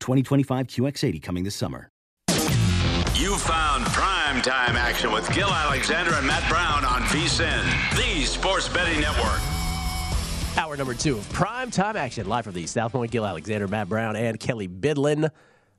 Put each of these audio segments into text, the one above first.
2025 QX80 coming this summer. You found prime time action with Gil Alexander and Matt Brown on VSIN, the sports betting network. Hour number two of prime time action, live from the South Point. Gil Alexander, Matt Brown, and Kelly Bidlin.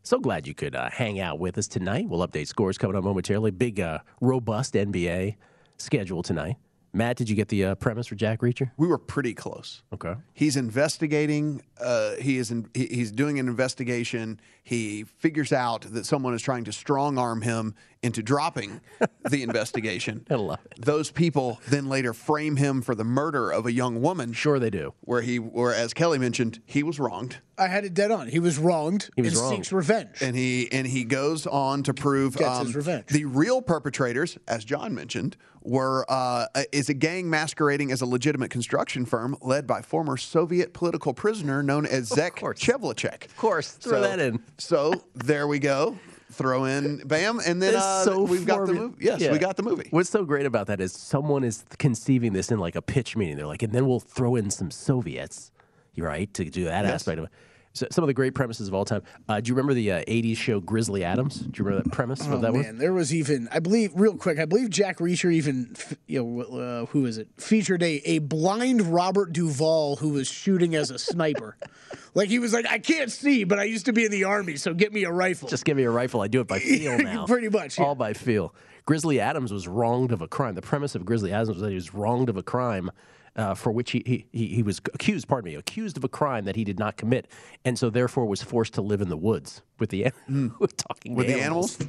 So glad you could uh, hang out with us tonight. We'll update scores coming up momentarily. Big, uh, robust NBA schedule tonight. Matt, did you get the uh, premise for Jack Reacher? We were pretty close. Okay. He's investigating. Uh, he is. In, he, he's doing an investigation. He figures out that someone is trying to strong arm him into dropping the investigation. I love it. Those people then later frame him for the murder of a young woman. Sure, they do. Where he, where as Kelly mentioned, he was wronged. I had it dead on. He was wronged He was and wronged. seeks revenge. and he and he goes on to prove um, his revenge. the real perpetrators, as John mentioned, were uh, is a gang masquerading as a legitimate construction firm led by former Soviet political prisoner known as Zek course. Chevlicek. Of course, throw that in. So there we go. Throw in, bam, and then uh, so we've got the movie. Yes, Yeah. we got the movie. What's so great about that is someone is conceiving this in like a pitch meeting. They're like, and then we'll throw in some Soviets, right, to do that Yes. aspect of it. So, some of the great premises of all time. Uh, do you remember the uh, '80s show Grizzly Adams? Do you remember that premise? Oh what that man, there was even I believe real quick. I believe Jack Reacher even, you know uh, who is it featured a a blind Robert Duvall who was shooting as a sniper. like he was like I can't see, but I used to be in the army, so get me a rifle. Just give me a rifle. I do it by feel now. Pretty much, yeah. All by feel. Grizzly Adams was wronged of a crime. The premise of Grizzly Adams was that he was wronged of a crime uh, for which he, he, he, was accused, pardon me, accused of a crime that he did not commit, and so therefore was forced to live in the woods with the with talking. With the animals.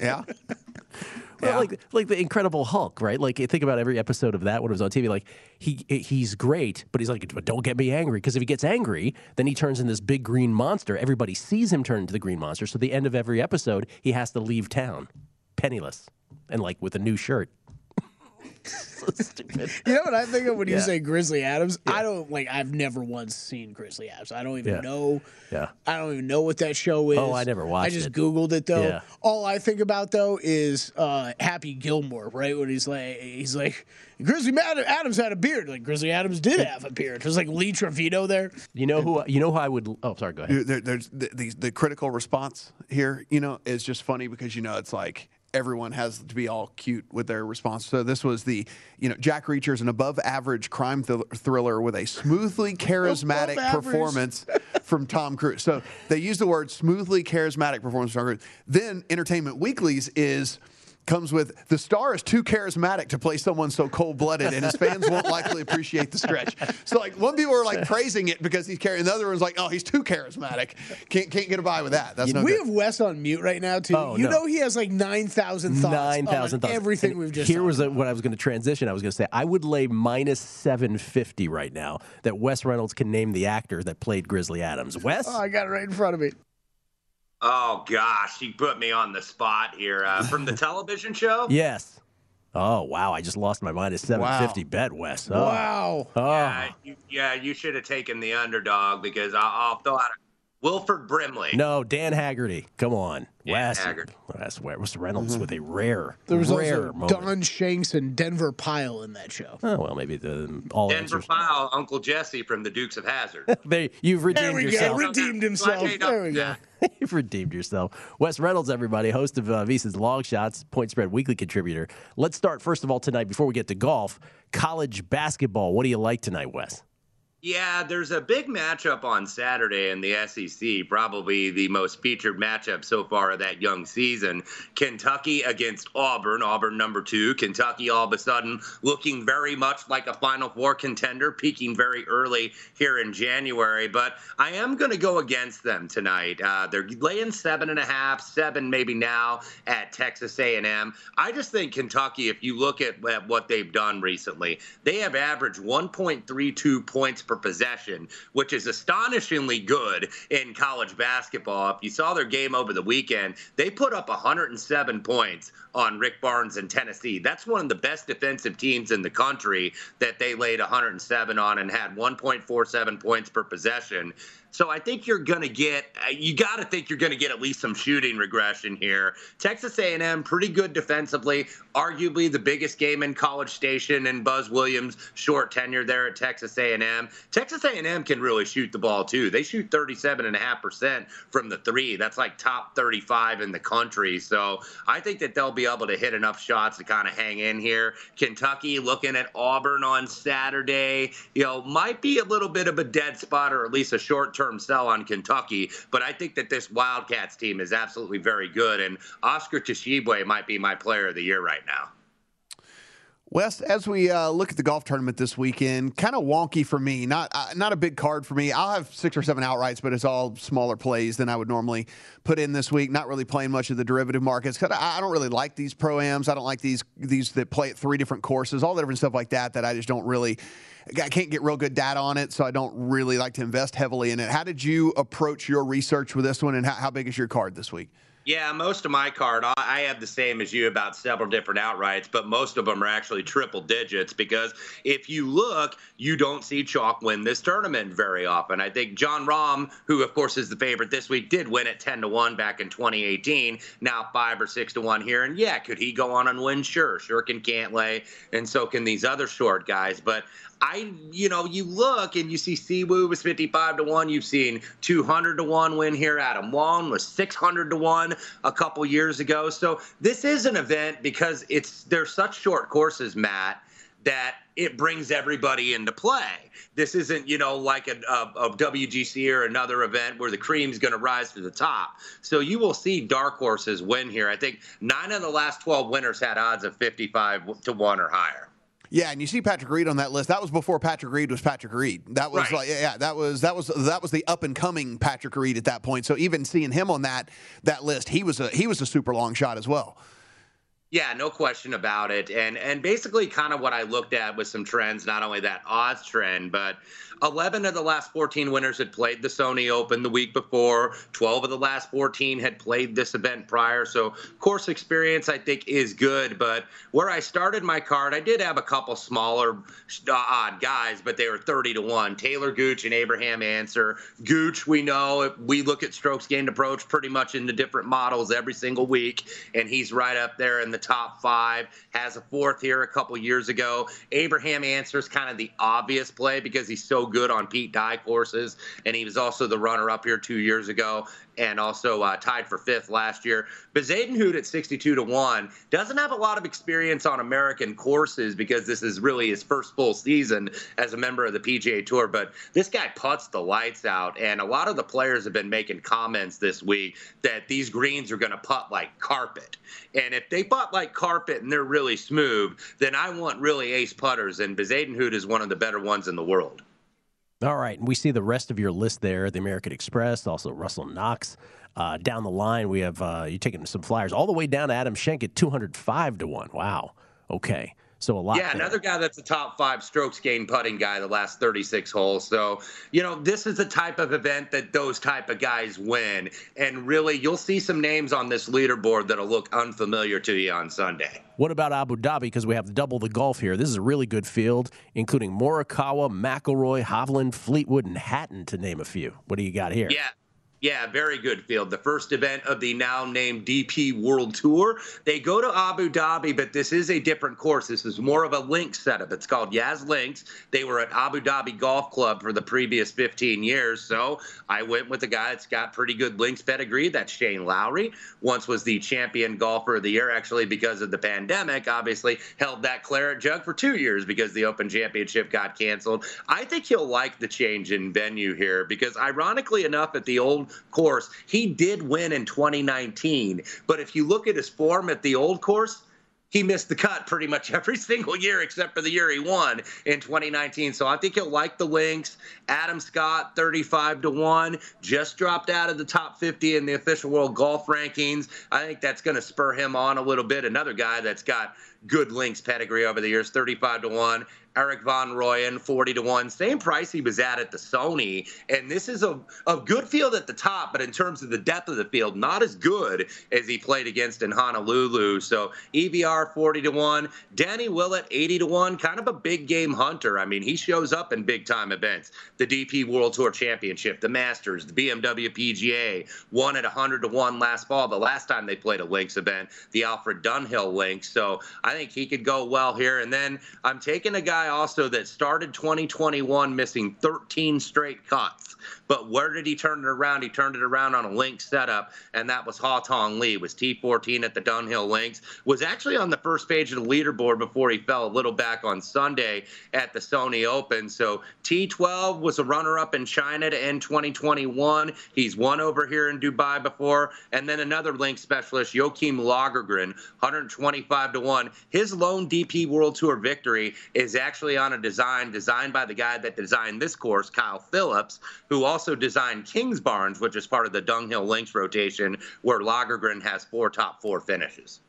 Yeah. Well, Yeah. like like the Incredible Hulk, right? Like think about every episode of that when it was on TV. Like he he's great, but he's like, but don't get me angry because if he gets angry, then he turns into this big green monster. Everybody sees him turn into the green monster. So at the end of every episode, he has to leave town, penniless, and like with a new shirt. So stupid. You know what I think of when you say Grizzly Adams? I don't like. I've never once seen Grizzly Adams. I don't even Yeah. know. Yeah. I don't even know what that show is. Oh, I never watched I just it. googled it though. Yeah. All I think about though is uh, Happy Gilmore, right? When he's like, he's like, Grizzly Adams had a beard. Like Grizzly Adams did have a beard. There's like Lee Trevino there. You know who? You know who I would? Oh, sorry. Go ahead. there, there's the, the, the critical response here, you know, is just funny because you know it's like everyone has to be all cute with their response. So this was the, you know, Jack Reacher is an above average crime thr- thriller with a smoothly charismatic performance from Tom Cruise. So they use the word smoothly charismatic performance from Tom Cruise. Then Entertainment Weekly's is comes with the star is too charismatic to play someone so cold blooded, and his fans won't likely appreciate the stretch. So like one people are like praising it because he's carrying, the other one's like, oh, he's too charismatic. Can't can't get by with that. That's no we good. have Wes on mute right now too. Oh, you no. know he has like nine thousand thoughts. Nine thousand on thoughts. Everything And we've just. here talked was a, what I was going to transition. I was going to say I would lay minus seven fifty right now that Wes Reynolds can name the actor that played Grizzly Adams. Wes. Oh, I got it right in front of me. Oh gosh, you put me on the spot here. Uh, from the television show? Yes. Oh wow! I just lost my minus seven fifty bet, Wes. Oh. Wow. Oh. Yeah, you, yeah, you should have taken the underdog because I'll, I'll throw out Wilford Brimley. No, Dan Haggerty. Come on, Wes. Haggerty. Wes, Wes Reynolds with a rare, There was rare also moment. Don Shanks and Denver Pyle in that show. Oh well, maybe the all Denver answers. Pyle, Uncle Jesse from the Dukes of Hazzard. They, you've redeemed There we go. yourself. Redeemed himself. There we go. You've redeemed yourself. Wes Reynolds, everybody, host of uh, VSIN's Long Shots, Point Spread Weekly contributor. Let's start, first of all, tonight, before we get to golf, college basketball. What do you like tonight, Wes? Yeah, there's a big matchup on Saturday in the SEC, probably the most featured matchup so far of that young season. Kentucky against Auburn, Auburn number two. Kentucky all of a sudden looking very much like a Final Four contender, peaking very early here in January. But I am going to go against them tonight. Uh, they're laying seven and a half, seven maybe now at Texas A&M. I just think Kentucky, if you look at, at what they've done recently, they have averaged 1.32 points per possession, which is astonishingly good in college basketball. If you saw their game over the weekend, they put up 107 points on Rick Barnes in Tennessee. That's one of the best defensive teams in the country that they laid 107 on and had 1.47 points per possession. So I think you're going to get uh, you got to think you're going to get at least some shooting regression here. Texas A&M pretty good defensively, arguably the biggest game in College Station and Buzz Williams short tenure there at Texas A&M. Texas A&M can really shoot the ball too. They shoot 37.5% from the 3. That's like top 35 in the country. So I think that they'll be able to hit enough shots to kind of hang in here. Kentucky looking at Auburn on Saturday, you know, might be a little bit of a dead spot or at least a short term sell on Kentucky, but I think that this Wildcats team is absolutely very good, and Oscar Tshiebwe might be my player of the year right now. Wes, as we uh, look at the golf tournament this weekend, kind of wonky for me. Not uh, not a big card for me. I'll have six or seven outrights, but it's all smaller plays than I would normally put in this week. Not really playing much of the derivative markets because I, I don't really like these proams. I don't like these these that play at three different courses, all the different stuff like that. That I just don't really. I can't get real good data on it, so I don't really like to invest heavily in it. How did you approach your research with this one, and how, how big is your card this week? Yeah, most of my card, I have the same as you about several different outrights, but most of them are actually triple digits because if you look, you don't see chalk win this tournament very often. I think Jon Rahm, who of course is the favorite this week, did win at 10 to 1 back in 2018, now 5 or 6 to 1 here. And yeah, could he go on and win? Sure. Sure can Cantlay, and so can these other short guys. But I, you know, you look and you see Si Woo was 55 to 1. You've seen 200 to 1 win here. Adam Long was 600 to 1 a couple years ago. So this is an event because it's they're such short courses, Matt, that it brings everybody into play. This isn't, you know, like a, a, a WGC or another event where the cream's going to rise to the top. So you will see dark horses win here. I think nine of the last 12 winners had odds of 55 to 1 or higher. Yeah, and you see Patrick Reed on that list. That was before Patrick Reed was Patrick Reed. That was right. like yeah, that was that was that was the up and coming Patrick Reed at that point. So even seeing him on that that list, he was a he was a super long shot as well. Yeah, no question about it. And and basically kind of what I looked at with some trends, not only that odds trend, but 11 of the last 14 winners had played the Sony Open the week before. 12 of the last 14 had played this event prior. So course experience, I think, is good. But where I started my card, I did have a couple smaller uh, odd guys, but they were 30 to 1. Talor Gooch and Abraham Ancer. Gooch, we know, we look at strokes gained approach pretty much in the different models every single week, and he's right up there in the top five. Has a fourth here a couple years ago. Abraham Ancer is kind of the obvious play because he's so good on Pete Dye courses, and he was also the runner-up here two years ago, and also uh, tied for fifth last year. But Bezuidenhout at 62 to one doesn't have a lot of experience on American courses because this is really his first full season as a member of the PGA Tour. But this guy puts the lights out, and a lot of the players have been making comments this week that these greens are going to putt like carpet. And if they putt like carpet and they're really smooth, then I want really ace putters, and Bezuidenhout is one of the better ones in the world. All right, and we see the rest of your list there: the American Express, also Russell Knox. Uh, down the line, we have uh, you taking some flyers all the way down to Adam Schenk at two hundred five to one. Wow. Okay. So a lot. Yeah, there. another guy that's a top five strokes gained putting guy the last 36 holes. So you know this is the type of event that those type of guys win, and really you'll see some names on this leaderboard that'll look unfamiliar to you on Sunday. What about Abu Dhabi? Because we have double the golf here. This is a really good field, including Morikawa, McIlroy, Hovland, Fleetwood, and Hatton, to name a few. What do you got here? Yeah, Yeah, very good field. The first event of the now named DP World Tour. They go to Abu Dhabi, but this is a different course. This is more of a links setup. It's called Yas Links. They were at Abu Dhabi Golf Club for the previous 15 years. So I went with a guy that's got pretty good links pedigree. That's Shane Lowry. Once was the champion golfer of the year, actually, because of the pandemic. Obviously, held that claret jug for two years because the Open Championship got canceled. I think he'll like the change in venue here because, ironically enough, at the old course. He did win in 2019, but if you look at his form at the old course, he missed the cut pretty much every single year except for the year he won in 2019. So I think he'll like the links. Adam Scott, 35 to 1, just dropped out of the top 50 in the official world golf rankings. I think that's going to spur him on a little bit. Another guy that's got good links pedigree over the years, 35 to 1. Erik van Rooyen, 40 to 1. Same price he was at at the Sony. And this is a, a good field at the top, but in terms of the depth of the field, not as good as he played against in Honolulu. So EVR 40 to 1. Danny Willett, 80 to 1. Kind of a big game hunter. I mean, he shows up in big time events. The DP World Tour Championship, the Masters, the BMW PGA, won at 100 to 1 last fall. The last time they played a links event, the Alfred Dunhill links. So I think he could go well here. And then I'm taking a guy also that started 2021 missing 13 straight cuts. But where did he turn it around? He turned it around on a link setup, and that was Haotong Li, Was T14 at the Dunhill Links. Was actually on the first page of the leaderboard before he fell a little back on Sunday at the Sony Open. So T12 was a runner-up in China to end 2021. He's won over here in Dubai before, and then another link specialist, Joakim Lagergren, 125 to one. His lone DP World Tour victory is actually on a design designed by the guy that designed this course, Kyle Phillips, who also designed Kingsbarns, which is part of the Dunhill Links rotation, where Lagergren has four top four finishes.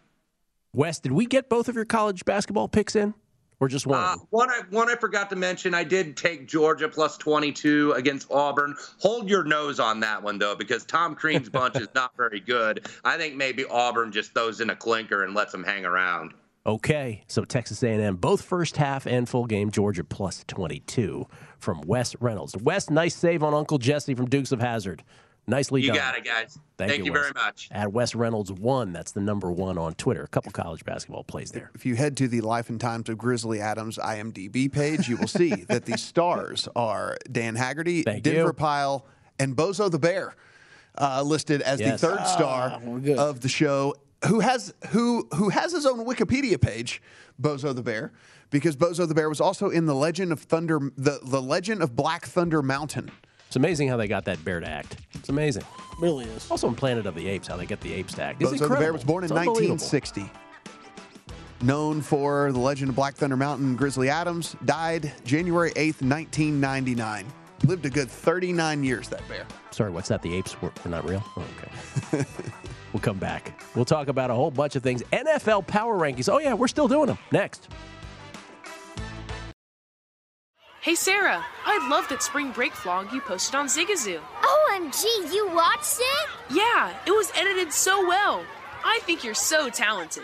Wes, did we get both of your college basketball picks in? Or just one? Uh, one, I, one I forgot to mention. I did take Georgia plus 22 against Auburn. Hold your nose on that one though, because Tom Crean's bunch is not very good. I think maybe Auburn just throws in a clinker and lets them hang around. Okay, so Texas A&M, both first half and full game. Georgia plus 22 from Wes Reynolds. Wes, nice save on Uncle Jesse from Dukes of Hazzard. Nicely you done. You got it, guys. Thank, Thank you, Wes. very much. At Wes Reynolds one, that's the number one on Twitter. A couple college basketball plays there. If you head to the Life and Times of Grizzly Adams IMDb page, you will see that the stars are Dan Haggerty, Thank Denver you. Pyle, and Bozo the Bear, uh, listed as Yes. the third star good. of the show. Who has who who has his own Wikipedia page, Bozo the Bear, because Bozo the Bear was also in the Legend of Thunder, the the Legend of Black Thunder Mountain. It's amazing how they got that bear to act. It's amazing. Really is. Also in Planet of the Apes, how they get the apes to act. It's Bozo the Bear was born in 1960. Known for the Legend of Black Thunder Mountain, Grizzly Adams died January 8th, 1999. Lived a good 39 years, that bear. Sorry, what's that? The apes were, were not real? Oh, okay. we'll come back. We'll talk about a whole bunch of things. NFL power rankings. Oh, yeah, we're still doing them. Next. Hey Sarah, I love that spring break vlog you posted on Zigazoo. OMG, you watched it? Yeah, it was edited so well. I think you're so talented.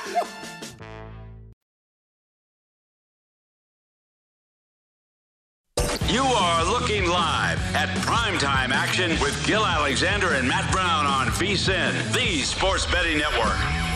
You are looking live at primetime action with Gil Alexander and Matt Brown on VSIN, the sports betting network.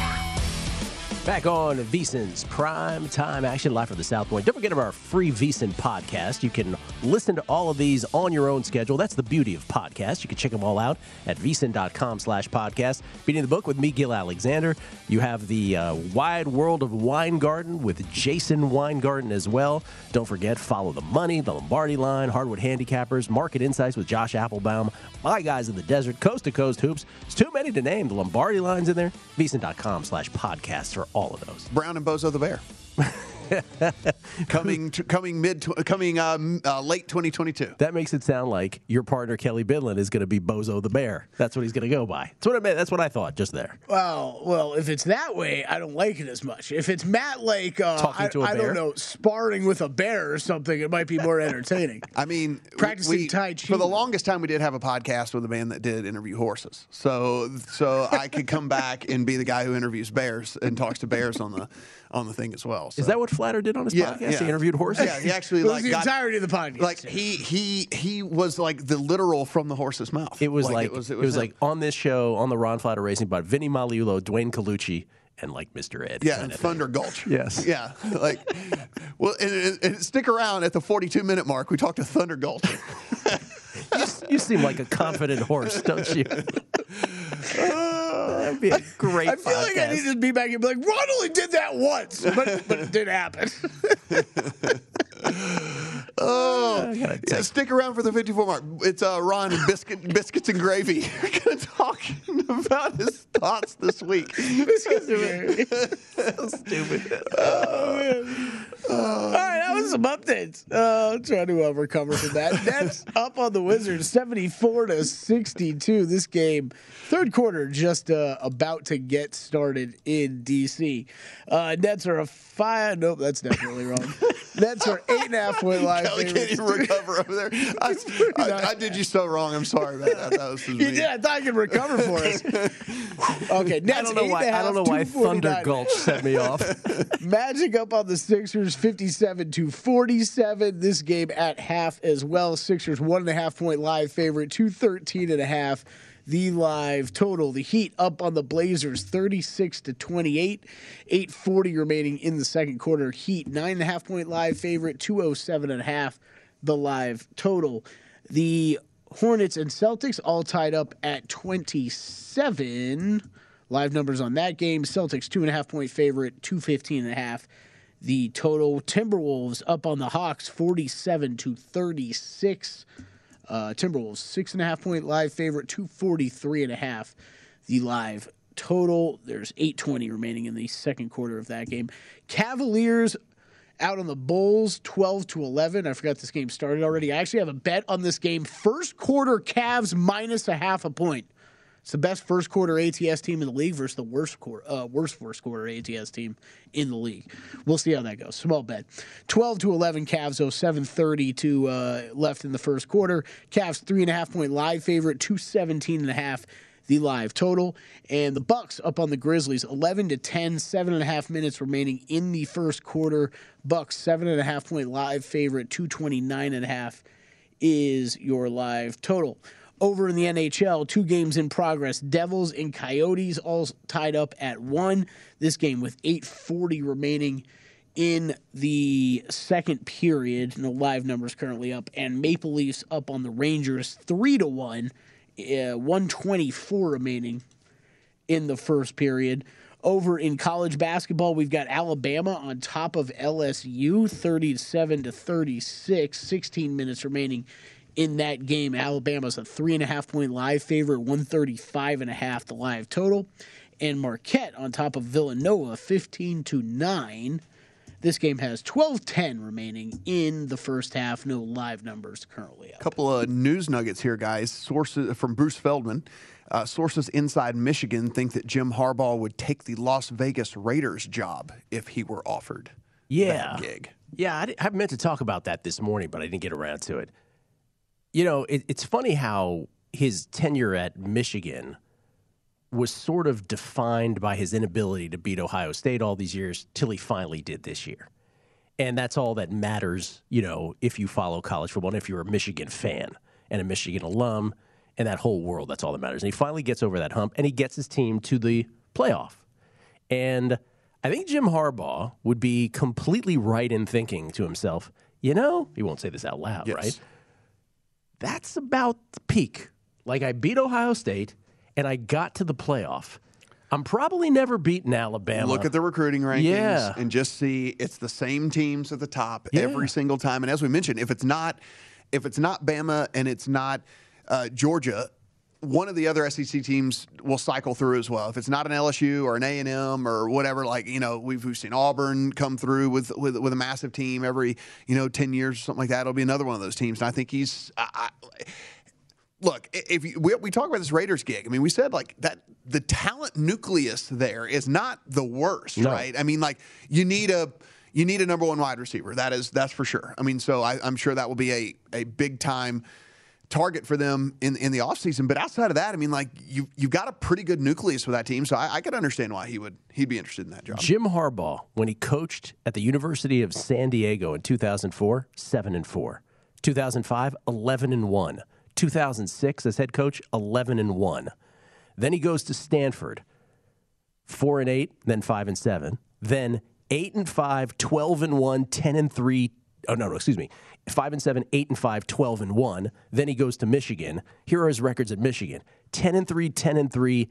Back on VSIN's prime time action live from the South Point. Don't forget about our free VSIN podcast. You can listen to all of these on your own schedule. That's the beauty of podcasts. You can check them all out at vsin.com slash podcast. Beating the book with me, Gil Alexander. You have the uh, wide world of Weingarten with Jason Weingarten as well. Don't forget, follow the money, the Lombardi line, hardwood handicappers, market insights with Josh Appelbaum, my guys in the desert, coast to coast hoops. It's too many to name. The Lombardi line's in there. vsin.com slash podcast for all of those. Brown and Bozo the Bear. coming to, coming mid tw- coming um, uh, late 2022. That makes it sound like your partner Kelly Bidlin is going to be Bozo the Bear. That's what he's going to go by. That's what I meant. That's what I thought just there. Well, well, if it's that way, I don't like it as much. If it's Matt like uh, Talking I, to a I bear? don't know, sparring with a bear or something, it might be more entertaining. I mean, Practicing we, Tai Chi. for the longest time. We did have a podcast with a man that did interview horses, so so I could come back and be the guy who interviews bears and talks to bears on the on the thing as well. So. Is that what Flatter did on his Yeah, podcast? yeah. He interviewed horses. Yeah, he actually It was like the got, entirety of the podcast. like he he he was like the literal from the horse's mouth. It was like, it was it it was, like on this show on the Ron Flatter Racing, but Vinny Magliulo, Duane Colucci, and like Mr. Ed. Yeah, kinda and thing. Thunder Gulch. Yes. Yeah, like, well, and, and, and stick around at the 42 minute mark. We talked to Thunder Gulch. You seem like a confident horse, don't you? That'd be a great. I feel like I need to be back and be like, Ron only did that once, but, but it did happen. Oh, yeah, stick around for the 54 mark. It's uh, Ron and Biscuit, Biscuits and Gravy. We're going to talk about his thoughts this week. stupid. All right, that was some updates. Uh, I'll try to uh, recover from that. Nets up on the Wizards, seventy-four to sixty-two. This game, third quarter, just uh, about to get started in DC. Uh, Nets are a five. Nope, that's definitely wrong. Nets are eight and a half point live. Kelly can't even recover over there. I, I, I did you so wrong. I'm sorry about that. That was just You me. did. I thought I could recover for us. Okay, Nets I don't know why. and a I don't know why Thunder Gulch set me off. Magic up on the Sixers, 57 to 47. This game at half as well. Sixers one and a half point live favorite, 213 and a half. The live total. The Heat up on the Blazers, 36 to 28. 840 remaining in the second quarter. Heat nine and a half point live favorite, 207 and a half. The live total. The Hornets and Celtics all tied up at 27. Live numbers on that game. Celtics two and a half point favorite, 215 and a half. The total Timberwolves up on the Hawks 47 to 36. Uh, Timberwolves six and a half point live favorite, 243 and a half. The live total. There's 820 remaining in the second quarter of that game. Cavaliers out on the Bulls 12 to 11. I forgot this game started already. I actually have a bet on this game. First quarter Cavs minus a half a point. It's the best first quarter ATS team in the league versus the worst quarter, uh, worst first quarter ATS team in the league. We'll see how that goes. Small bet. 12 to 11 Cavs, though, 7.30 to uh, left in the first quarter. Cavs, three and a half point live favorite, 217 and a half the live total. And the Bucks up on the Grizzlies, 11 to 10, seven and a half minutes remaining in the first quarter. Bucks, seven and a half point live favorite, 229 and a half is your live total. Over in the NHL, two games in progress. Devils and Coyotes all tied up at one. This game with 840 remaining in the second period. No live numbers currently up. And Maple Leafs up on the Rangers three to one. Uh, 124 remaining in the first period. Over in college basketball, we've got Alabama on top of LSU, 37 to 36, 16 minutes remaining in that game. Alabama's a three and a half point live favorite, 135 and a half the live total. and Marquette on top of Villanova 15 to 9. This game has 12-10 remaining in the first half. No live numbers currently A couple of news nuggets here, guys. Sources from Bruce Feldman. Uh, sources inside Michigan think that Jim Harbaugh would take the Las Vegas Raiders job if he were offered Yeah. that gig. Yeah, I, di- I meant to talk about that this morning, but I didn't get around to it. You know, it, it's funny how his tenure at Michigan was sort of defined by his inability to beat Ohio State all these years till he finally did this year. And that's all that matters, you know, if you follow college football and if you're a Michigan fan and a Michigan alum and that whole world, that's all that matters. And he finally gets over that hump and he gets his team to the playoff. And I think Jim Harbaugh would be completely right in thinking to himself, you know, he won't say this out loud, right? That's about the peak. Like I beat Ohio State and I got to the playoff. I'm probably never beating Alabama. Look at the recruiting rankings Yeah. and just see it's the same teams at the top Yeah. every single time. And as we mentioned, if it's not if it's not Bama and it's not uh, Georgia, one of the other SEC teams will cycle through as well. If it's not an LSU or an A and M or whatever, like you know, we've, we've seen Auburn come through with, with with a massive team every you know ten years or something like that. It'll be another one of those teams. And I think he's. I, I, look, if you, we, we talk about this Raiders gig, I mean, we said like that the talent nucleus there is not the worst, No. right? I mean, like you need a you need a number one wide receiver. That is that's for sure. I mean, so I, I'm sure that will be a a big time target for them in in the offseason. But outside of that, I mean, like you you've got a pretty good nucleus with that team, so I, I could understand why he would he'd be interested in that job. Jim Harbaugh, when he coached at the University of San Diego in 2004, 7 and 4. 2005, 11 and 1. 2006 as head coach, 11 and 1. Then he goes to Stanford, 4 and 8, then 5 and 7. Then 8 and 5, 12 and 1, 10 and 3. Oh no, no, excuse me. 5 and 7, 8 and 5, 12 and 1. Then he goes to Michigan. Here are his records at Michigan. 10 and 3, 10 and 3,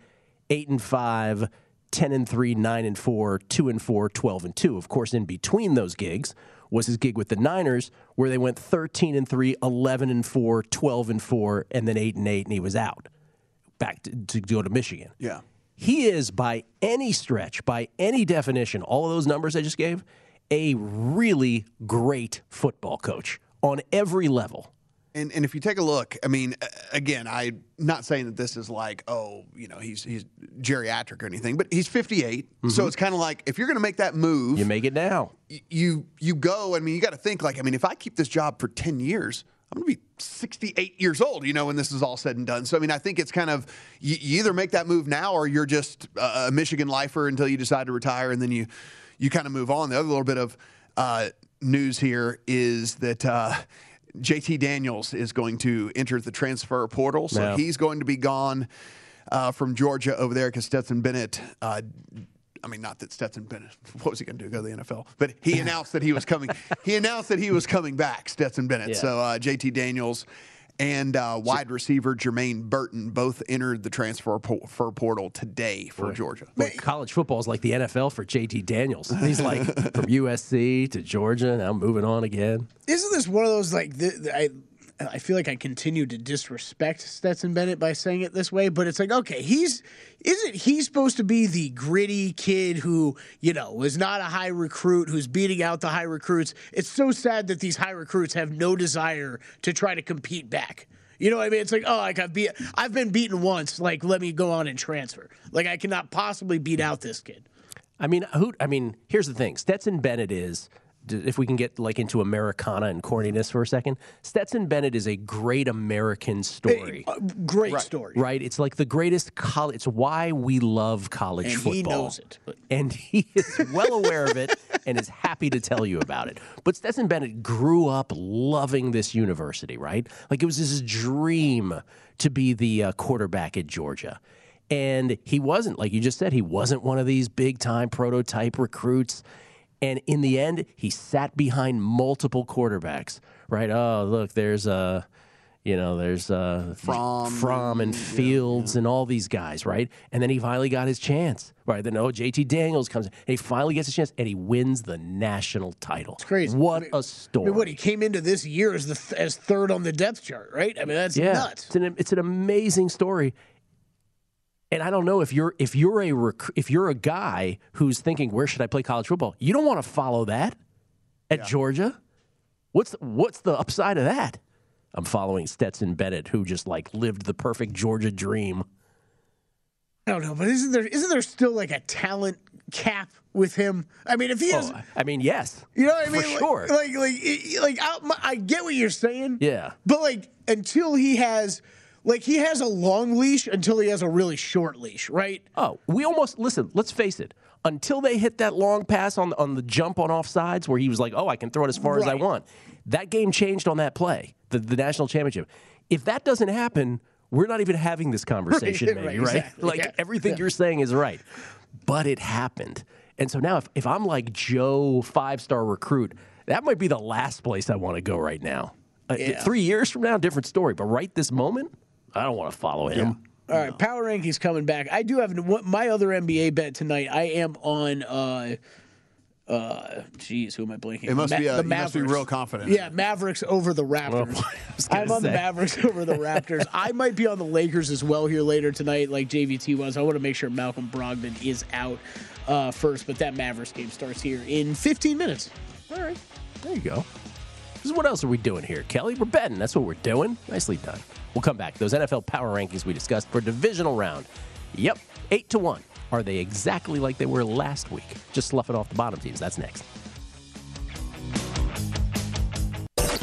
8 and 5, 10 and 3, 9 and 4, 2 and 4, 12 and 2. Of course, in between those gigs was his gig with the Niners where they went 13 and 3, 11 and 4, 12 and 4, and then 8 and 8 and he was out. Back to, to go to Michigan. Yeah. He is, by any stretch, by any definition, all of those numbers I just gave, a really great football coach on every level. And and if you take a look, I mean, again, I'm not saying that this is like, oh, you know, he's he's geriatric or anything, but he's 58, so Mhm. it's kind of like if you're going to make that move, You make it now. you you go. I mean, you got to think like, I mean, if I keep this job for 10 years, I'm going to be 68 years old, you know, when this is all said and done. So I mean, I think it's kind of you, you either make that move now or you're just a Michigan lifer until you decide to retire, and then you you kind of move on. The other little bit of uh, news here is that. Uh, JT Daniels is going to enter the transfer portal, so Yeah. he's going to be gone uh, from Georgia over there because Stetson Bennett. Uh, I mean, not that Stetson Bennett. What was he going to do? Go to the NFL? But he announced that he was coming. he announced that he was coming back. Stetson Bennett. Yeah. So uh, JT Daniels and uh, wide receiver Jermaine Burton both entered the transfer po- for portal today for Georgia. Boy, college football is like the NFL for JT Daniels. He's like from USC to Georgia, now moving on again. Isn't this one of those like the, the- I? I feel like I continue to disrespect Stetson Bennett by saying it this way, but it's like okay, he's isn't he supposed to be the gritty kid who you know is not a high recruit who's beating out the high recruits? It's so sad that these high recruits have no desire to try to compete back. You know what I mean? It's like, oh, like I've be- I've been beaten once. Like, let me go on and transfer. Like, I cannot possibly beat out this kid. I mean, who? I mean, here's the thing: Stetson Bennett is. D- If we can get like into Americana and corniness for a second, Stetson Bennett is a great American story. Great story. Right? It's like the greatest college. It's why we love college And football. he knows it. And he is well aware of it and is happy to tell you about it. But Stetson Bennett grew up loving this university, right? Like it was his dream to be the uh, quarterback at Georgia. And he wasn't, like you just said, he wasn't one of these big time prototype recruits. And in the end, he sat behind multiple quarterbacks, right? Oh, look, there's uh, you know, there's uh, Fromm Fromm and Fields and all these guys, right? And then he finally got his chance, right? Then oh, JT Daniels comes, in, and he finally gets his chance, and he wins the national title. It's crazy. What a story! mean, what he came into this year as the th- as third on the depth chart, right? I mean, that's yeah, nuts. It's an it's an amazing story. And I don't know if you're if you're a rec- if you're a guy who's thinking where should I play college football? You don't want to follow that at Georgia. What's the, what's the upside of that? I'm following Stetson Bennett, who just like lived the perfect Georgia dream. I don't know, but isn't there isn't there still like a talent cap with him? I mean, if he has, Oh, I mean, yes, you know what I mean? Like- sure. Like, like, like, I, I get what you're saying. Yeah. But like, until he has, like, he has a long leash until he has a really short leash, right? Oh, we almost listen. Let's face it. Until they hit that long pass on on the jump on offsides, where he was like, "Oh, I can throw it as far as I want." That game changed on that play, the, the national championship. If that doesn't happen, we're not even having this conversation, Right, maybe, right, right? exactly, Like yeah. everything Yeah. you're saying is right, but it happened. And so now, if, if I'm like Joe, five star recruit, that might be the last place I want to go right now. Uh, Three years from now, different story. But right this moment, I don't want to follow him. All right, power rankings coming back. I do have my other NBA bet tonight. I am on. uh uh, geez, who am I blanking? It must Ma- be, uh, the you must be Mavericks. real confident. Yeah, Mavericks over the Raptors. gonna I'm on the. Mavericks over the Raptors. I might be on the Lakers as well here later tonight, like JVT was. I want to make sure Malcolm Brogdon is out uh, first, but that Mavericks game starts here in 15 minutes. All right. There you go. Is what else are we doing here, Kelly? We're betting. That's what we're doing. Nicely done. We'll come back. Those NFL power rankings we discussed for divisional round. Yep, eight to one. Are they exactly like they were last week? Just sloughing off the bottom teams. That's next.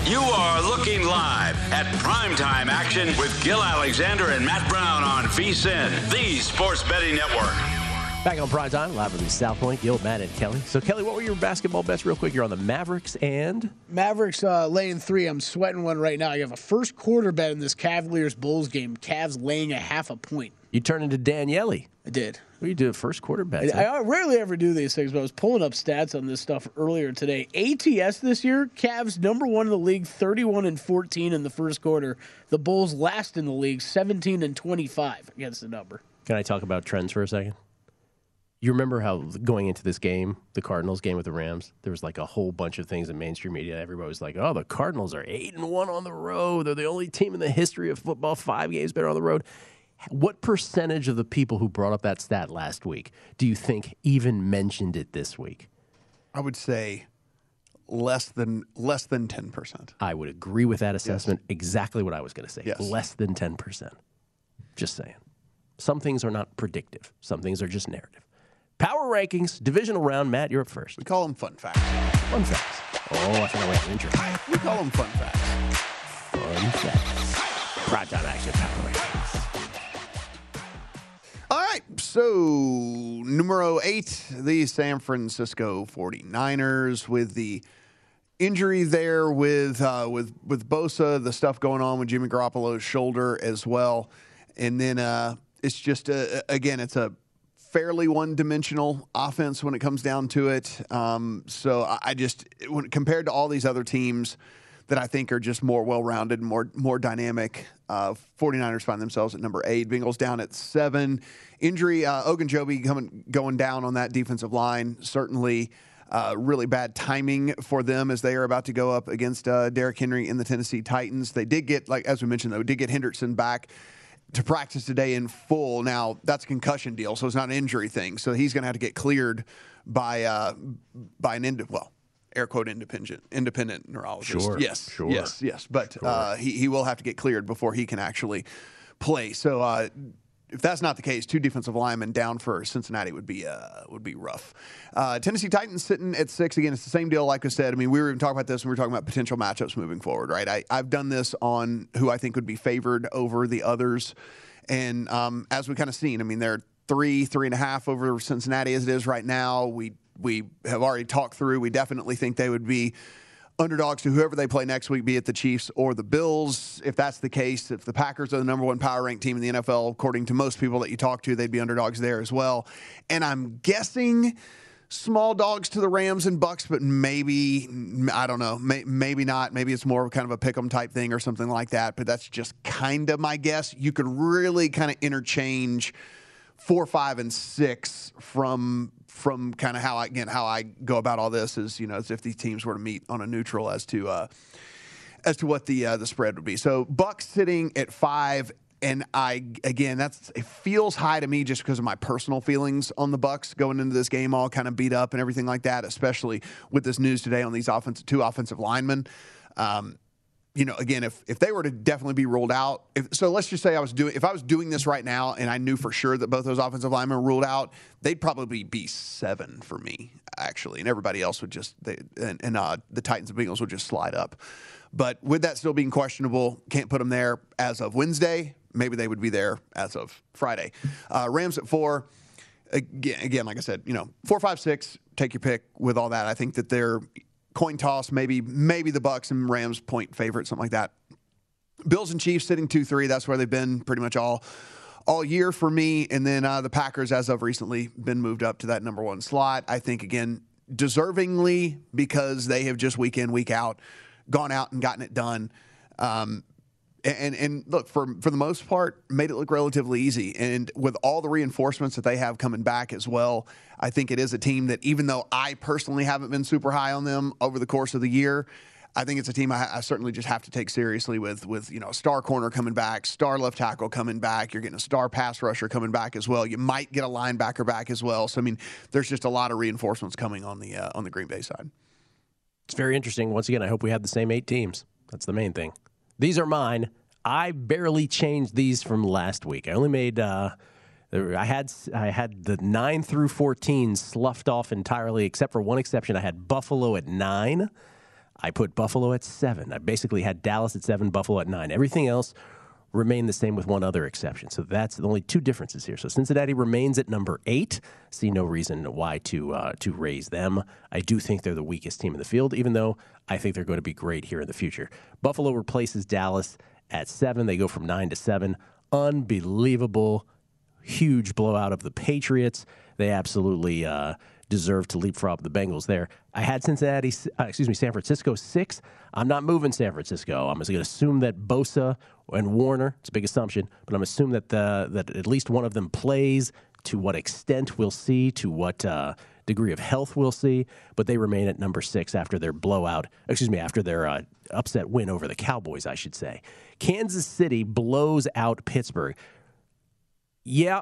You are looking live at primetime action with Gil Alexander and Matt Brown on VSIN, the Sports Betting Network. Back on prime time, live from South Point, Gil, Matt, and Kelly. So, Kelly, what were your basketball bets, real quick? You're on the Mavericks and Mavericks uh, laying three. I'm sweating one right now. You have a first quarter bet in this Cavaliers Bulls game. Cavs laying a half a point. you turn into Daniele. I did. What you do a first quarter bet? I, I rarely ever do these things, but I was pulling up stats on this stuff earlier today. ATS this year, Cavs number one in the league, 31 and 14 in the first quarter. The Bulls last in the league, 17 and 25 against the number. Can I talk about trends for a second? You remember how going into this game, the Cardinals game with the Rams, there was like a whole bunch of things in mainstream media. Everybody was like, "Oh, the Cardinals are eight and one on the road. They're the only team in the history of football five games better on the road." What percentage of the people who brought up that stat last week do you think even mentioned it this week? I would say less than less than ten percent. I would agree with that assessment. Exactly what I was going to say. Yes. Less than 10%. Just saying. Some things are not predictive, some things are just narrative. Power rankings, divisional round. Matt, you're up first. We call them fun facts. Fun facts. Oh, I forgot what intro. We call them fun facts. Fun facts. Prime time action. Power rankings. All right, so numero eight, the San Francisco 49ers with the injury there with uh, with with Bosa, the stuff going on with Jimmy Garoppolo's shoulder as well, and then uh, it's just a, again, it's a fairly one-dimensional offense when it comes down to it. Um, so I, I just when compared to all these other teams that I think are just more well-rounded, more more dynamic. Uh, 49ers find themselves at number eight. Bengals down at seven. Injury, uh, Ogunjobi coming going down on that defensive line. Certainly, uh, really bad timing for them as they are about to go up against uh, Derrick Henry in the Tennessee Titans. They did get, like as we mentioned, though, did get Henderson back to practice today in full. Now that's a concussion deal, so it's not an injury thing. So he's going to have to get cleared by uh, by an ind- well, air quote independent independent neurologist. Sure, yes, sure. yes, yes. But uh, he he will have to get cleared before he can actually play. So. Uh, if that's not the case, two defensive linemen down for Cincinnati would be uh, would be rough. Uh, Tennessee Titans sitting at six again. It's the same deal, like I said. I mean, we were even talking about this when we were talking about potential matchups moving forward, right? I, I've done this on who I think would be favored over the others, and um, as we kind of seen, I mean, they're three, three and a half over Cincinnati as it is right now. We we have already talked through. We definitely think they would be underdogs to whoever they play next week, be it the Chiefs or the Bills. If that's the case, if the Packers are the number one power ranked team in the NFL, according to most people that you talk to, they'd be underdogs there as well. And I'm guessing small dogs to the Rams and Bucks, but maybe I don't know, may, maybe not. Maybe it's more of kind of a pick'em type thing or something like that. But that's just kind of my guess. You could really kind of interchange four, five, and six from from kind of how I again how I go about all this is you know as if these teams were to meet on a neutral as to uh, as to what the uh, the spread would be. So Bucks sitting at five. and I again, that's it feels high to me just because of my personal feelings on the Bucks going into this game, all kind of beat up and everything like that. Especially with this news today on these offensive two offensive linemen. Um, you know, again, if if they were to definitely be ruled out, if, so let's just say I was doing if I was doing this right now and I knew for sure that both those offensive linemen were ruled out, they'd probably be seven for me actually, and everybody else would just they, and, and uh, the Titans and Bengals would just slide up. But with that still being questionable, can't put them there as of Wednesday. Maybe they would be there as of Friday. Uh, Rams at four. Again, again, like I said, you know, four, five, six. Take your pick with all that. I think that they're coin toss, maybe maybe the Bucks and Rams point favorite, something like that. Bills and Chiefs sitting two three. That's where they've been pretty much all all year for me. And then uh, the Packers, as of recently, been moved up to that number one slot. I think again deservingly because they have just week in week out gone out and gotten it done. Um, and and look for for the most part made it look relatively easy and with all the reinforcements that they have coming back as well i think it is a team that even though i personally haven't been super high on them over the course of the year i think it's a team i, I certainly just have to take seriously with with you know star corner coming back star left tackle coming back you're getting a star pass rusher coming back as well you might get a linebacker back as well so i mean there's just a lot of reinforcements coming on the uh, on the green bay side It's very interesting. Once again, I hope we have the same eight teams. That's the main thing. These are mine. I barely changed these from last week. I only made. Uh, I had I had the nine through fourteen sloughed off entirely, except for one exception. I had Buffalo at nine. I put Buffalo at seven. I basically had Dallas at seven, Buffalo at nine. Everything else remained the same with one other exception. So that's the only two differences here. So Cincinnati remains at number eight. See no reason why to uh, to raise them. I do think they're the weakest team in the field, even though I think they're going to be great here in the future. Buffalo replaces Dallas at seven. They go from nine to seven. Unbelievable, huge blowout of the Patriots. They absolutely uh, deserve to leapfrog the Bengals there. I had Cincinnati, uh, excuse me, San Francisco six. I'm not moving San Francisco. I'm just going to assume that Bosa and Warner. It's a big assumption, but I'm assuming that the, that at least one of them plays. To what extent we'll see. To what uh, degree of health we'll see. But they remain at number six after their blowout. Excuse me, after their uh, upset win over the Cowboys, I should say. Kansas City blows out Pittsburgh. Yeah,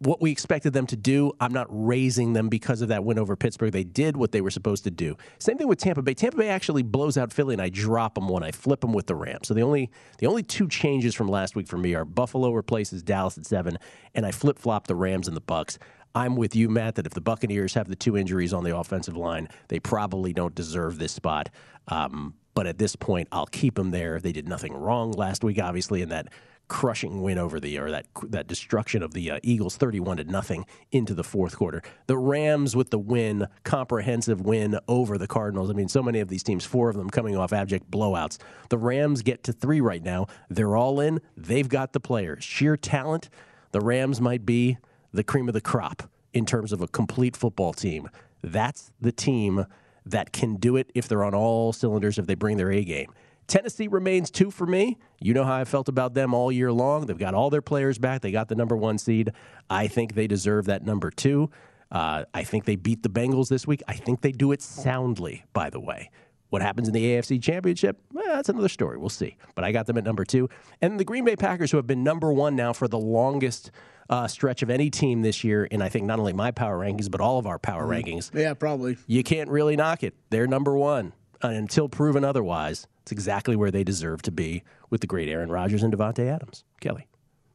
what we expected them to do. I'm not raising them because of that win over Pittsburgh. They did what they were supposed to do. Same thing with Tampa Bay. Tampa Bay actually blows out Philly, and I drop them one. I flip them with the Rams. So the only the only two changes from last week for me are Buffalo replaces Dallas at seven, and I flip flop the Rams and the Bucks. I'm with you, Matt, that if the Buccaneers have the two injuries on the offensive line, they probably don't deserve this spot. Um, but at this point, I'll keep them there. They did nothing wrong last week, obviously, in that crushing win over the or that that destruction of the uh, Eagles 31 to nothing into the fourth quarter. The Rams with the win, comprehensive win over the Cardinals. I mean, so many of these teams, four of them coming off abject blowouts. The Rams get to 3 right now. They're all in. They've got the players. Sheer talent. The Rams might be the cream of the crop in terms of a complete football team. That's the team that can do it if they're on all cylinders if they bring their A game. Tennessee remains two for me. You know how I felt about them all year long. They've got all their players back. They got the number one seed. I think they deserve that number two. Uh, I think they beat the Bengals this week. I think they do it soundly, by the way. What happens in the AFC Championship? Well, that's another story. We'll see. But I got them at number two. And the Green Bay Packers, who have been number one now for the longest uh, stretch of any team this year, in I think not only my power rankings, but all of our power rankings. Yeah, probably. You can't really knock it. They're number one uh, until proven otherwise. It's exactly where they deserve to be with the great Aaron Rodgers and Davante Adams. Kelly.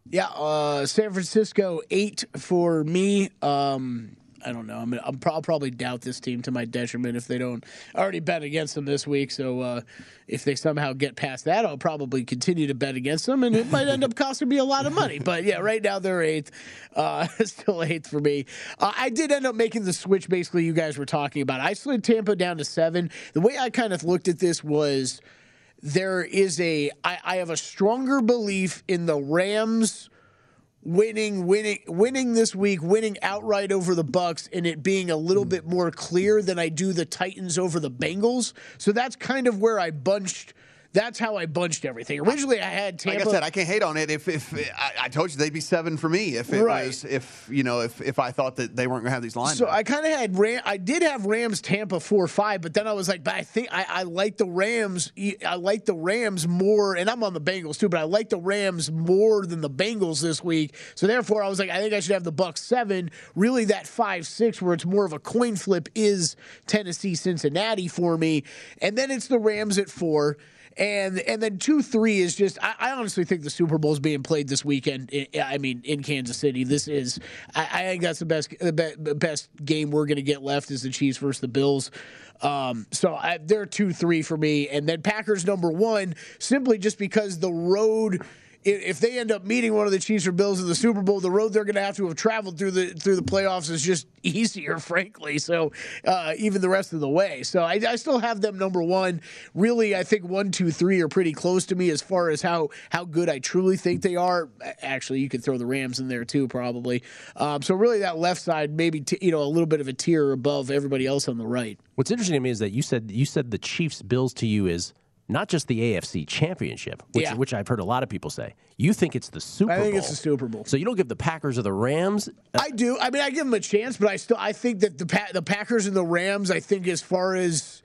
Yeah, uh, San Francisco eight for me. Um, I don't know. I'm, I'm pro- I'll probably doubt this team to my detriment if they don't I already bet against them this week. So uh, if they somehow get past that, I'll probably continue to bet against them, and it might end up costing me a lot of money. But yeah, right now they're eighth, uh, still eighth for me. Uh, I did end up making the switch. Basically, you guys were talking about. I slid Tampa down to seven. The way I kind of looked at this was there is a I, I have a stronger belief in the Rams winning winning winning this week winning outright over the bucks and it being a little hmm. bit more clear than i do the titans over the bengals. So that's kind of where i bunched that's how I bunched everything. Originally, I had Tampa. Like I said, I can't hate on it. If if I, I told you they'd be seven for me if it Right. was if you know if if I thought that they weren't going to have these lines. So I kind of had Ram. I did have Rams Tampa four five, but then I was like, but I think I, I like the Rams. I like the Rams more, and I'm on the Bengals too, but I like the Rams more than the Bengals this week. So therefore, I was like, I think I should have the Bucks seven. Really, that five six where it's more of a coin flip is Tennessee Cincinnati for me, and then it's the Rams at four. And and then two three is just I, I honestly think the Super Bowl is being played this weekend. I, mean in Kansas City. This is I, I think that's the best the be, best game we're going to get left is the Chiefs versus the Bills. Um, so I, they're two three for me, and then Packers number one simply just because the road if they end up meeting one of the Chiefs or Bills in the Super Bowl, the road they're going to have to have traveled through the through the playoffs is just easier, frankly. So uh, even the rest of the way, so I, I still have them number one. Really, I think one, two, three are pretty close to me as far as how how good I truly think they are. Actually, you could throw the Rams in there too, probably. Um, so really, that left side maybe t- you know a little bit of a tier above everybody else on the right. What's interesting to me is that you said you said the Chiefs Bills to you is not just the AFC Championship, which Yeah. which I've heard a lot of people say. You think it's the Super Bowl. I Bowl. think it's the Super Bowl. So you don't give the Packers or the Rams. Uh, I do. I mean, I give them a chance, but I still I think that the pa- the Packers and the Rams. I think as far as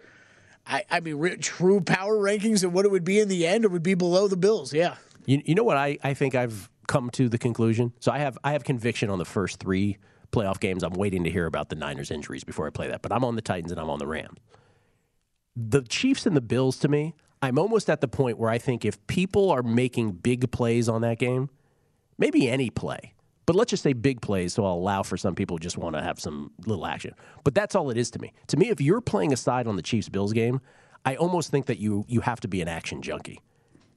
I, I mean, re- true power rankings and what it would be in the end, it would be below the Bills. Yeah. You, you know what I, I think I've come to the conclusion. So I have I have conviction on the first three playoff games. I'm waiting to hear about the Niners injuries before I play that. But I'm on the Titans and I'm on the Rams. The Chiefs and the Bills to me, I'm almost at the point where I think if people are making big plays on that game, maybe any play, but let's just say big plays, so I'll allow for some people who just want to have some little action. But that's all it is to me. To me, if you're playing a side on the Chiefs Bills game, I almost think that you you have to be an action junkie.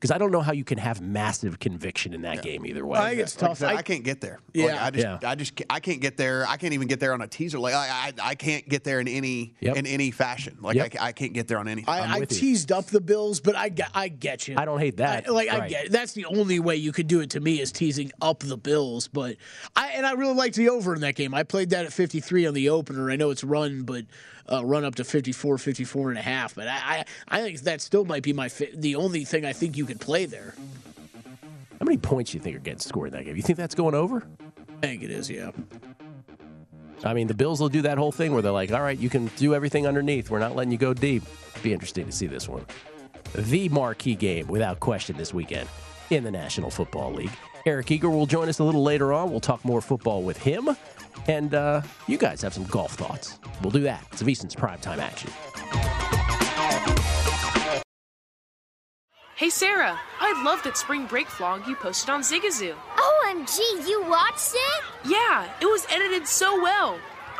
Because I don't know how you can have massive conviction in that game either way. I think it's Like I tough. said, I, I- can't get there. Yeah. Like, I just, Yeah. I just, I can't get there. I can't even get there on a teaser. Like I, I, I can't get there in any, Yep. in any fashion. Like Yep. I, I can't get there on anything. I, I with you. teased up the Bills, but I get, I get you. I don't hate that. I, like I get it. that's the only way you could do it to me is teasing up the Bills. But I and I really liked the over in that game. I played that at 53 on the opener. I know it's run, but uh, run up to 54, 54 and a half. But I, I, I think that still might be my fi- the only thing I think you could play there. How many points do you think are getting scored in that game? You think that's going over? I think it is. Yeah. I mean, the Bills will do that whole thing where they're like, all right, you can do everything underneath. We're not letting you go deep. Be interesting to see this one. The marquee game, without question, this weekend in the National Football League. Eric Eager will join us a little later on. We'll talk more football with him. And uh, you guys have some golf thoughts. We'll do that. It's VSiN's primetime action. Hey Sarah, I loved that spring break vlog you posted on Zigazoo. OMG, you watched it? Yeah, it was edited so well.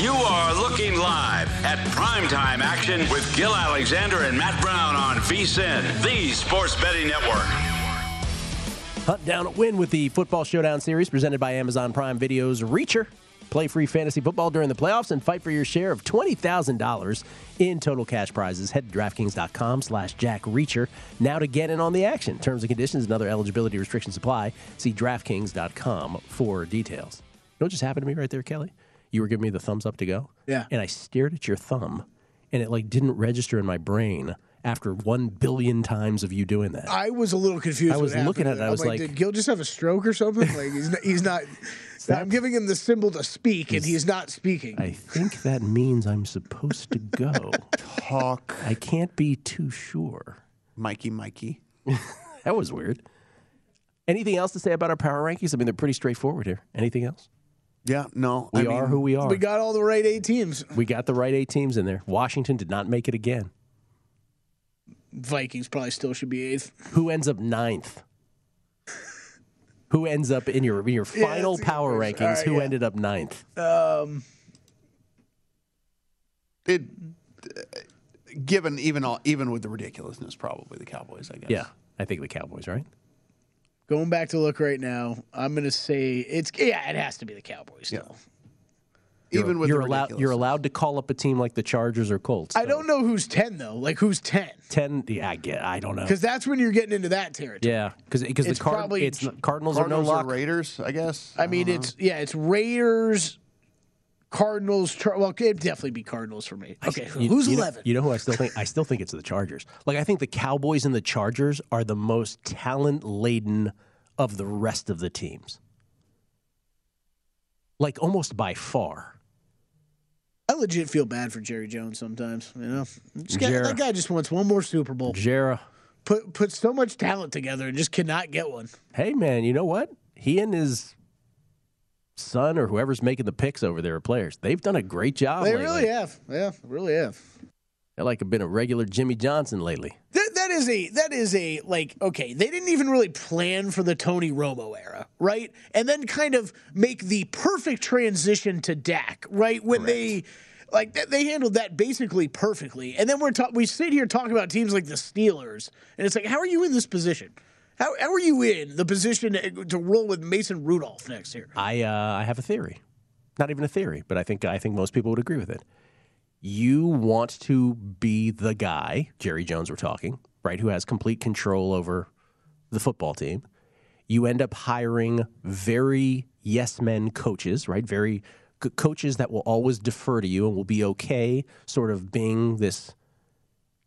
You are looking live at primetime action with Gill Alexander and Matt Brown on VSIN, the Sports Betting Network. Hunt down a win with the Football Showdown Series presented by Amazon Prime Video's Reacher. Play free fantasy football during the playoffs and fight for your share of $20,000 in total cash prizes. Head to DraftKings.com slash Jack Reacher now to get in on the action. Terms and conditions and other eligibility restrictions apply. See DraftKings.com for details. You know what just happened to me right there, Kelly? You were giving me the thumbs up to go. Yeah. And I stared at your thumb and it like didn't register in my brain after one billion times of you doing that. I was a little confused. I was looking at it, I I'm was like- did Gill just have a stroke or something? Like he's not. He's not I'm giving him the symbol to speak, and he's not speaking. I think that means I'm supposed to go. Talk. I can't be too sure. Mikey, Mikey. that was weird. Anything else to say about our power rankings? I mean, they're pretty straightforward here. Anything else? Yeah, no. We I are mean, who we are. We got all the right eight teams. We got the right eight teams in there. Washington did not make it again. Vikings probably still should be eighth. Who ends up ninth? Who ends up in your in your final that's a good power rankings? All right, who yeah. ended up ninth? Um, It, given even all, even with the ridiculousness, probably the Cowboys. I guess. Yeah, I think the Cowboys, right? Going back to look right now, I'm going to say it's yeah, it has to be the Cowboys still. Even with you're allowed you're allowed to call up a team like the Chargers or Colts. I don't know who's ten though. Like who's ten? Ten? Yeah, I get. I don't know. Because that's when you're getting into that territory. Yeah, because because the It's Card- probably it's Cardinals, are no Cardinals or lock. Raiders, I guess. I mean, uh-huh. it's yeah, it's Raiders, Cardinals. Char- well, it'd definitely be Cardinals for me. Okay, You- who's you know- eleven? You know who I still think? I still think it's the Chargers. Like I think the Cowboys and the Chargers are the most talent laden of the rest of the teams. Like almost by far. I legit feel bad for Jerry Jones sometimes. You know, got- that guy just wants one more Super Bowl. Jera. Put put so much talent together and just cannot get one. Hey man, you know what? He and his son or whoever's making the picks over there are players. They've done a great job. they lately. really have. Yeah, really have. They're like been a regular Jimmy Johnson lately. That, that is a that is a like okay they didn't even really plan for the Tony Romo era right and then kind of make the perfect transition to Dak right when they like they handled that basically perfectly and then we're ta- we sit here talking about teams like the Steelers and it's like how are you in this position how, how are you in the position to, roll with Mason Rudolph next year I uh, I have a theory, not even a theory, but I think I think most people would agree with it. You want to be the guy, Jerry Jones, we're talking, right, who has complete control over the football team. You end up hiring very yes men coaches, right? Very coaches that will always defer to you and will be okay, sort of being this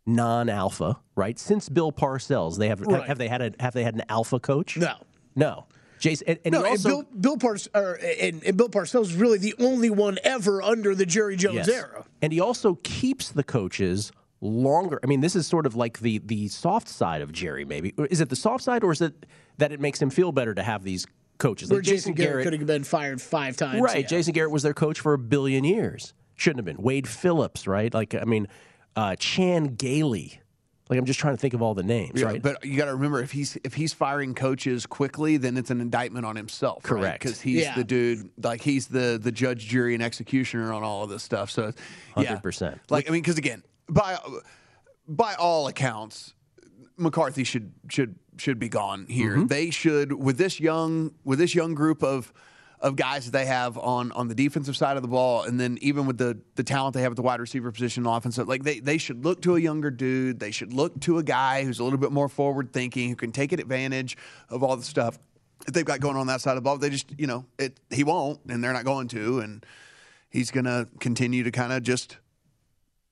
non-alpha, right? Since Bill Parcells, they have Right. have they had a have they had an alpha coach? no No. Jason, and, and no also, and Bill Bill or, and, and Bill Parcells is really the only one ever under the Jerry Jones Yes. era And he also keeps the coaches longer. I mean, this is sort of like the the soft side of Jerry. Maybe is it the soft side, or is it that it makes him feel better to have these coaches? where Like Jason Garrett, could have been fired five times right? yeah. Jason Garrett was their coach for a billion years. Shouldn't have been. Wade Phillips, right? Like I mean, uh, Chan Gailey. Like I'm just trying to think of all the names, Yeah, right? But you got to remember if he's if he's firing coaches quickly, then it's an indictment on himself. Correct. Because he's Yeah. the dude, like he's the the judge, jury, and executioner on all of this stuff. So, yeah, 100%. Like I mean, because again, by by all accounts, McCarthy should should should be gone here. Mm-hmm. They should with this young with this young group of of guys that they have on on the defensive side of the ball, and then even with the the talent they have at the wide receiver position, and offensive, like they they should look to a younger dude. They should look to a guy who's a little bit more forward thinking, who can take advantage of all the stuff that they've got going on that side of the ball. They just you know it he won't, and they're not going to, and he's going to continue to kind of just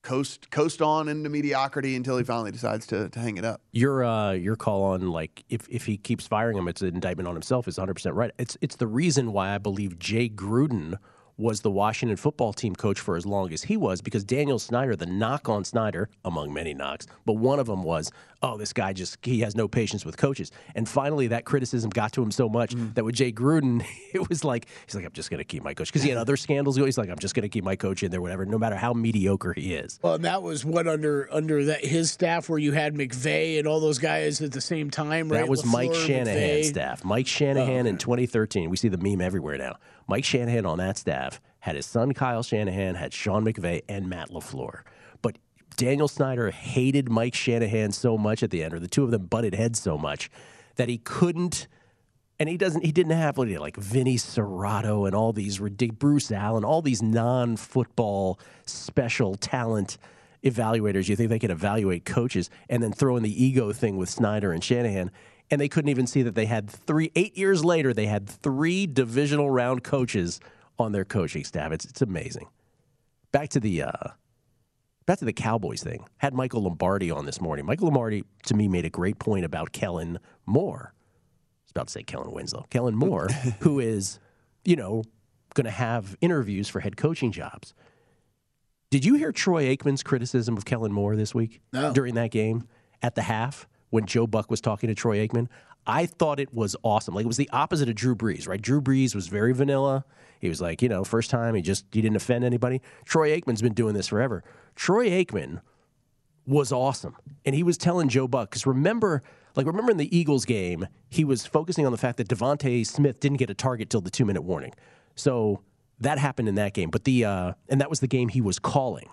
coast coast on into mediocrity until he finally decides to to hang it up. your uh, your call on like if, if he keeps firing him, it's an indictment on himself is 100 percent right. It's it's the reason why I believe Jay Gruden was the Washington football team coach for as long as he was because Daniel Snyder, the knock on Snyder among many knocks, but one of them was oh, this guy just he has no patience with coaches. And finally, that criticism got to him so much mm-hmm. that with Jay Gruden, it was like he's like, I'm just going to keep my coach because he had other scandals. going. He's like, I'm just going to keep my coach in there, whatever, no matter how mediocre he is. Well, and that was what under under that his staff where you had McVay and all those guys at the same time, right? That was Mike LaFleur, Shanahan's McVay. staff. Mike Shanahan oh, in 2013. We see the meme everywhere now. Mike Shanahan on that staff had his son Kyle Shanahan, had Sean McVay, and Matt LaFleur. But Daniel Snyder hated Mike Shanahan so much at the end, or the two of them butted heads so much that he couldn't. And he doesn't. He didn't have what he had, like Vinny Cerrato and all these ridiculous Bruce Allen, all these non-football special talent evaluators. You think they could evaluate coaches and then throw in the ego thing with Snyder and Shanahan, and they couldn't even see that they had three. Eight years later, they had three divisional round coaches on their coaching staff. It's it's amazing. Back to the uh, back to the Cowboys thing. Had Michael Lombardi on this morning. Michael Lombardi to me made a great point about Kellen Moore. I was about to say Kellen Winslow. Kellen Moore, who is, you know, going to have interviews for head coaching jobs. Did you hear Troy Aikman's criticism of Kellen Moore this week No. during that game at the half when Joe Buck was talking to Troy Aikman? I thought it was awesome. Like it was the opposite of Drew Brees, right? Drew Brees was very vanilla. He was like, you know, first time he just he didn't offend anybody. Troy Aikman's been doing this forever. Troy Aikman was awesome. And he was telling Joe Buck, because remember, like remember in the Eagles game, he was focusing on the fact that DeVonta Smith didn't get a target till the two minute warning. So that happened in that game. But the uh, and that was the game he was calling.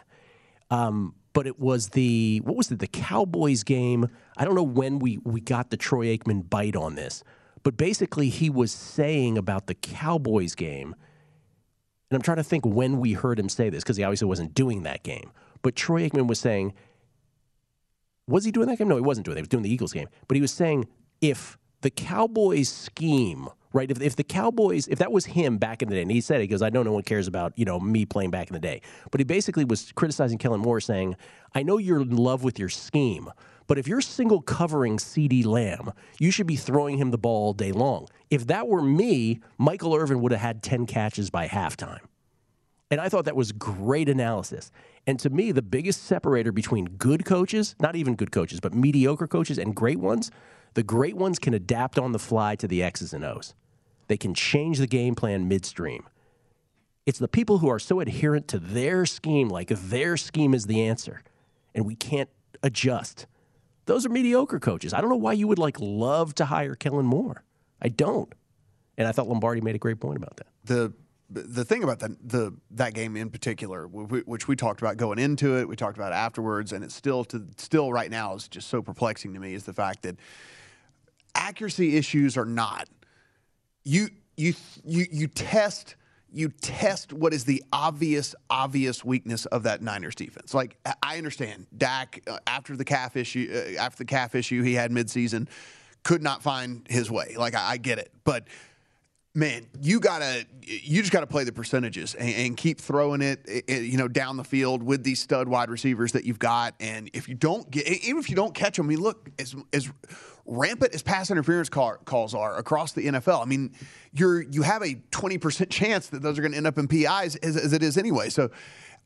Um, but it was the what was it, the Cowboys game? I don't know when we we got the Troy Aikman bite on this, but basically he was saying about the Cowboys game and I'm trying to think when we heard him say this because he obviously wasn't doing that game. But Troy Aikman was saying, was he doing that game? No, he wasn't doing that. He was doing the Eagles game. But he was saying if the Cowboys scheme, right? If, if the Cowboys, if that was him back in the day, and he said, it, goes, I know no one cares about, you know, me playing back in the day. But he basically was criticizing Kellen Moore saying, I know you're in love with your scheme, but if you're single covering CeeDee Lamb, you should be throwing him the ball all day long. If that were me, Michael Irvin would have had 10 catches by halftime. And I thought that was great analysis. And to me, the biggest separator between good coaches, not even good coaches, but mediocre coaches and great ones, the great ones can adapt on the fly to the X's and O's. They can change the game plan midstream. It's the people who are so adherent to their scheme, like their scheme is the answer, and we can't adjust. Those are mediocre coaches. I don't know why you would like love to hire Kellen Moore. I don't. And I thought Lombardi made a great point about that. the the thing about that the that game in particular, which we talked about going into it, we talked about afterwards, and it's still to still right now is just so perplexing to me is the fact that accuracy issues are not you you you you test you test what is the obvious obvious weakness of that Niners defense. Like I- I understand Dak uh, after the calf issue uh, after the calf issue he had midseason could not find his way. Like I, I get it, but man, you gotta you just gotta play the percentages and, and keep throwing it, eh, eh, you know, down the field with these stud wide receivers that you've got. And if you don't get, even if you don't catch them, I mean, look as as rampant as pass interference call, calls are across the NFL. I mean, you're you have a twenty percent chance that those are going to end up in PIs as, as it is anyway. So.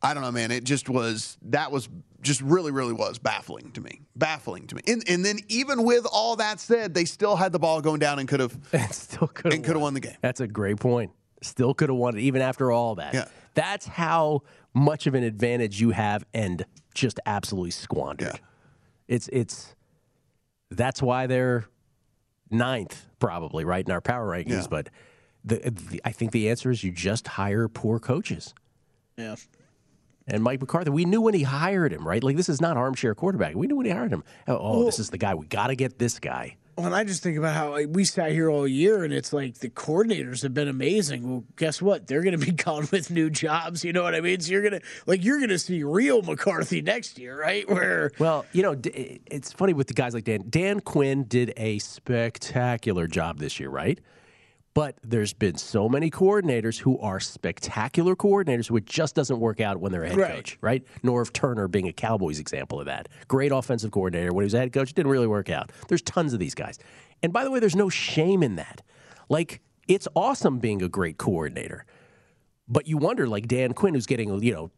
I don't know, man. It just was that was just really, really was baffling to me. Baffling to me. And, and then even with all that said, they still had the ball going down and could have still could and could have won the game. That's a great point. Still could have won it even after all that. Yeah. That's how much of an advantage you have and just absolutely squandered. It's it's that's why they're ninth probably right in our power rankings. Yeah. But the, the I think the answer is you just hire poor coaches. Yeah. And Mike McCarthy, we knew when he hired him, right? Like this is not armchair quarterback. We knew when he hired him. Oh, oh, this is the guy. We got to get this guy. Well, and I just think about how like, we sat here all year, and it's like the coordinators have been amazing. Well, guess what? They're going to be gone with new jobs. You know what I mean? So you're gonna like you're gonna see real McCarthy next year, right? Where Well, you know, it's funny with the guys like Dan. Dan Quinn did a spectacular job this year, right? But there's been so many coordinators who are spectacular coordinators who it just doesn't work out when they're a head Right. coach, right? Norv Turner being a Cowboys example of that. Great offensive coordinator. When he was a head coach, it didn't really work out. There's tons of these guys. And by the way, there's no shame in that. Like, it's awesome being a great coordinator. But you wonder, like Dan Quinn, who's getting, you know,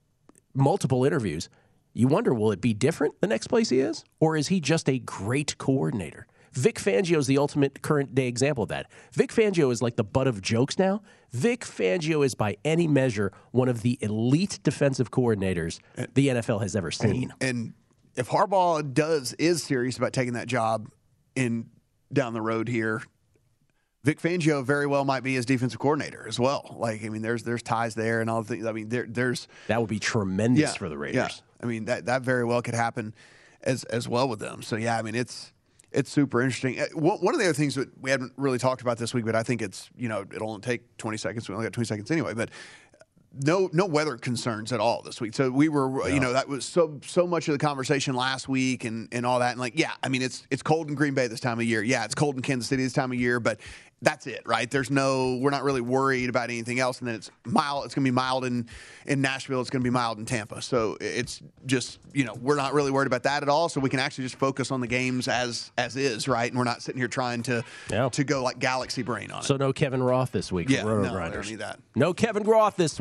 multiple interviews, You wonder, will it be different the next place he is? Or is he just a great coordinator? Vic Fangio is the ultimate current day example of that. Vic Fangio is like the butt of jokes now. Vic Fangio is, by any measure, one of the elite defensive coordinators the NFL has ever seen. And, and if Harbaugh does is serious about taking that job in down the road here, Vic Fangio very well might be his defensive coordinator as well. Like, I mean, there's there's ties there and all the things. I mean, there, there's that would be tremendous yeah, for the Raiders. Yeah. I mean, that that very well could happen as as well with them. So yeah, I mean, it's it's super interesting. Uh, One of the other things that we haven't really talked about this week, but I think it's you know it'll only take 20 seconds. We only got 20 seconds anyway, but no no weather concerns at all this week. So we were you know that was so so much of the conversation last week and and all that and like yeah, I mean it's it's cold in Green Bay this time of year. Yeah, it's cold in Kansas City this time of year, but that's it, right? There's no we're not really worried about anything else and then it's mild it's going to be mild in in Nashville, it's going to be mild in Tampa. So it's just, you know, we're not really worried about that at all, so we can actually just focus on the games as as is, right? And we're not sitting here trying to to go like galaxy brain on it. So no Kevin Roth this week. Yeah, no, I don't need that. No Kevin Roth this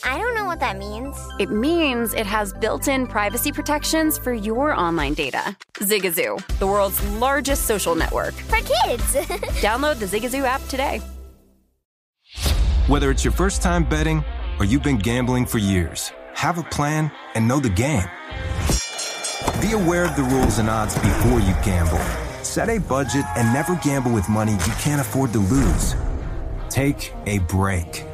I don't know what that means. It means it has built in privacy protections for your online data. Zigazoo, the world's largest social network. For kids. Download the Zigazoo app today. Whether it's your first time betting or you've been gambling for years, have a plan and know the game. Be aware of the rules and odds before you gamble. Set a budget and never gamble with money you can't afford to lose. Take a break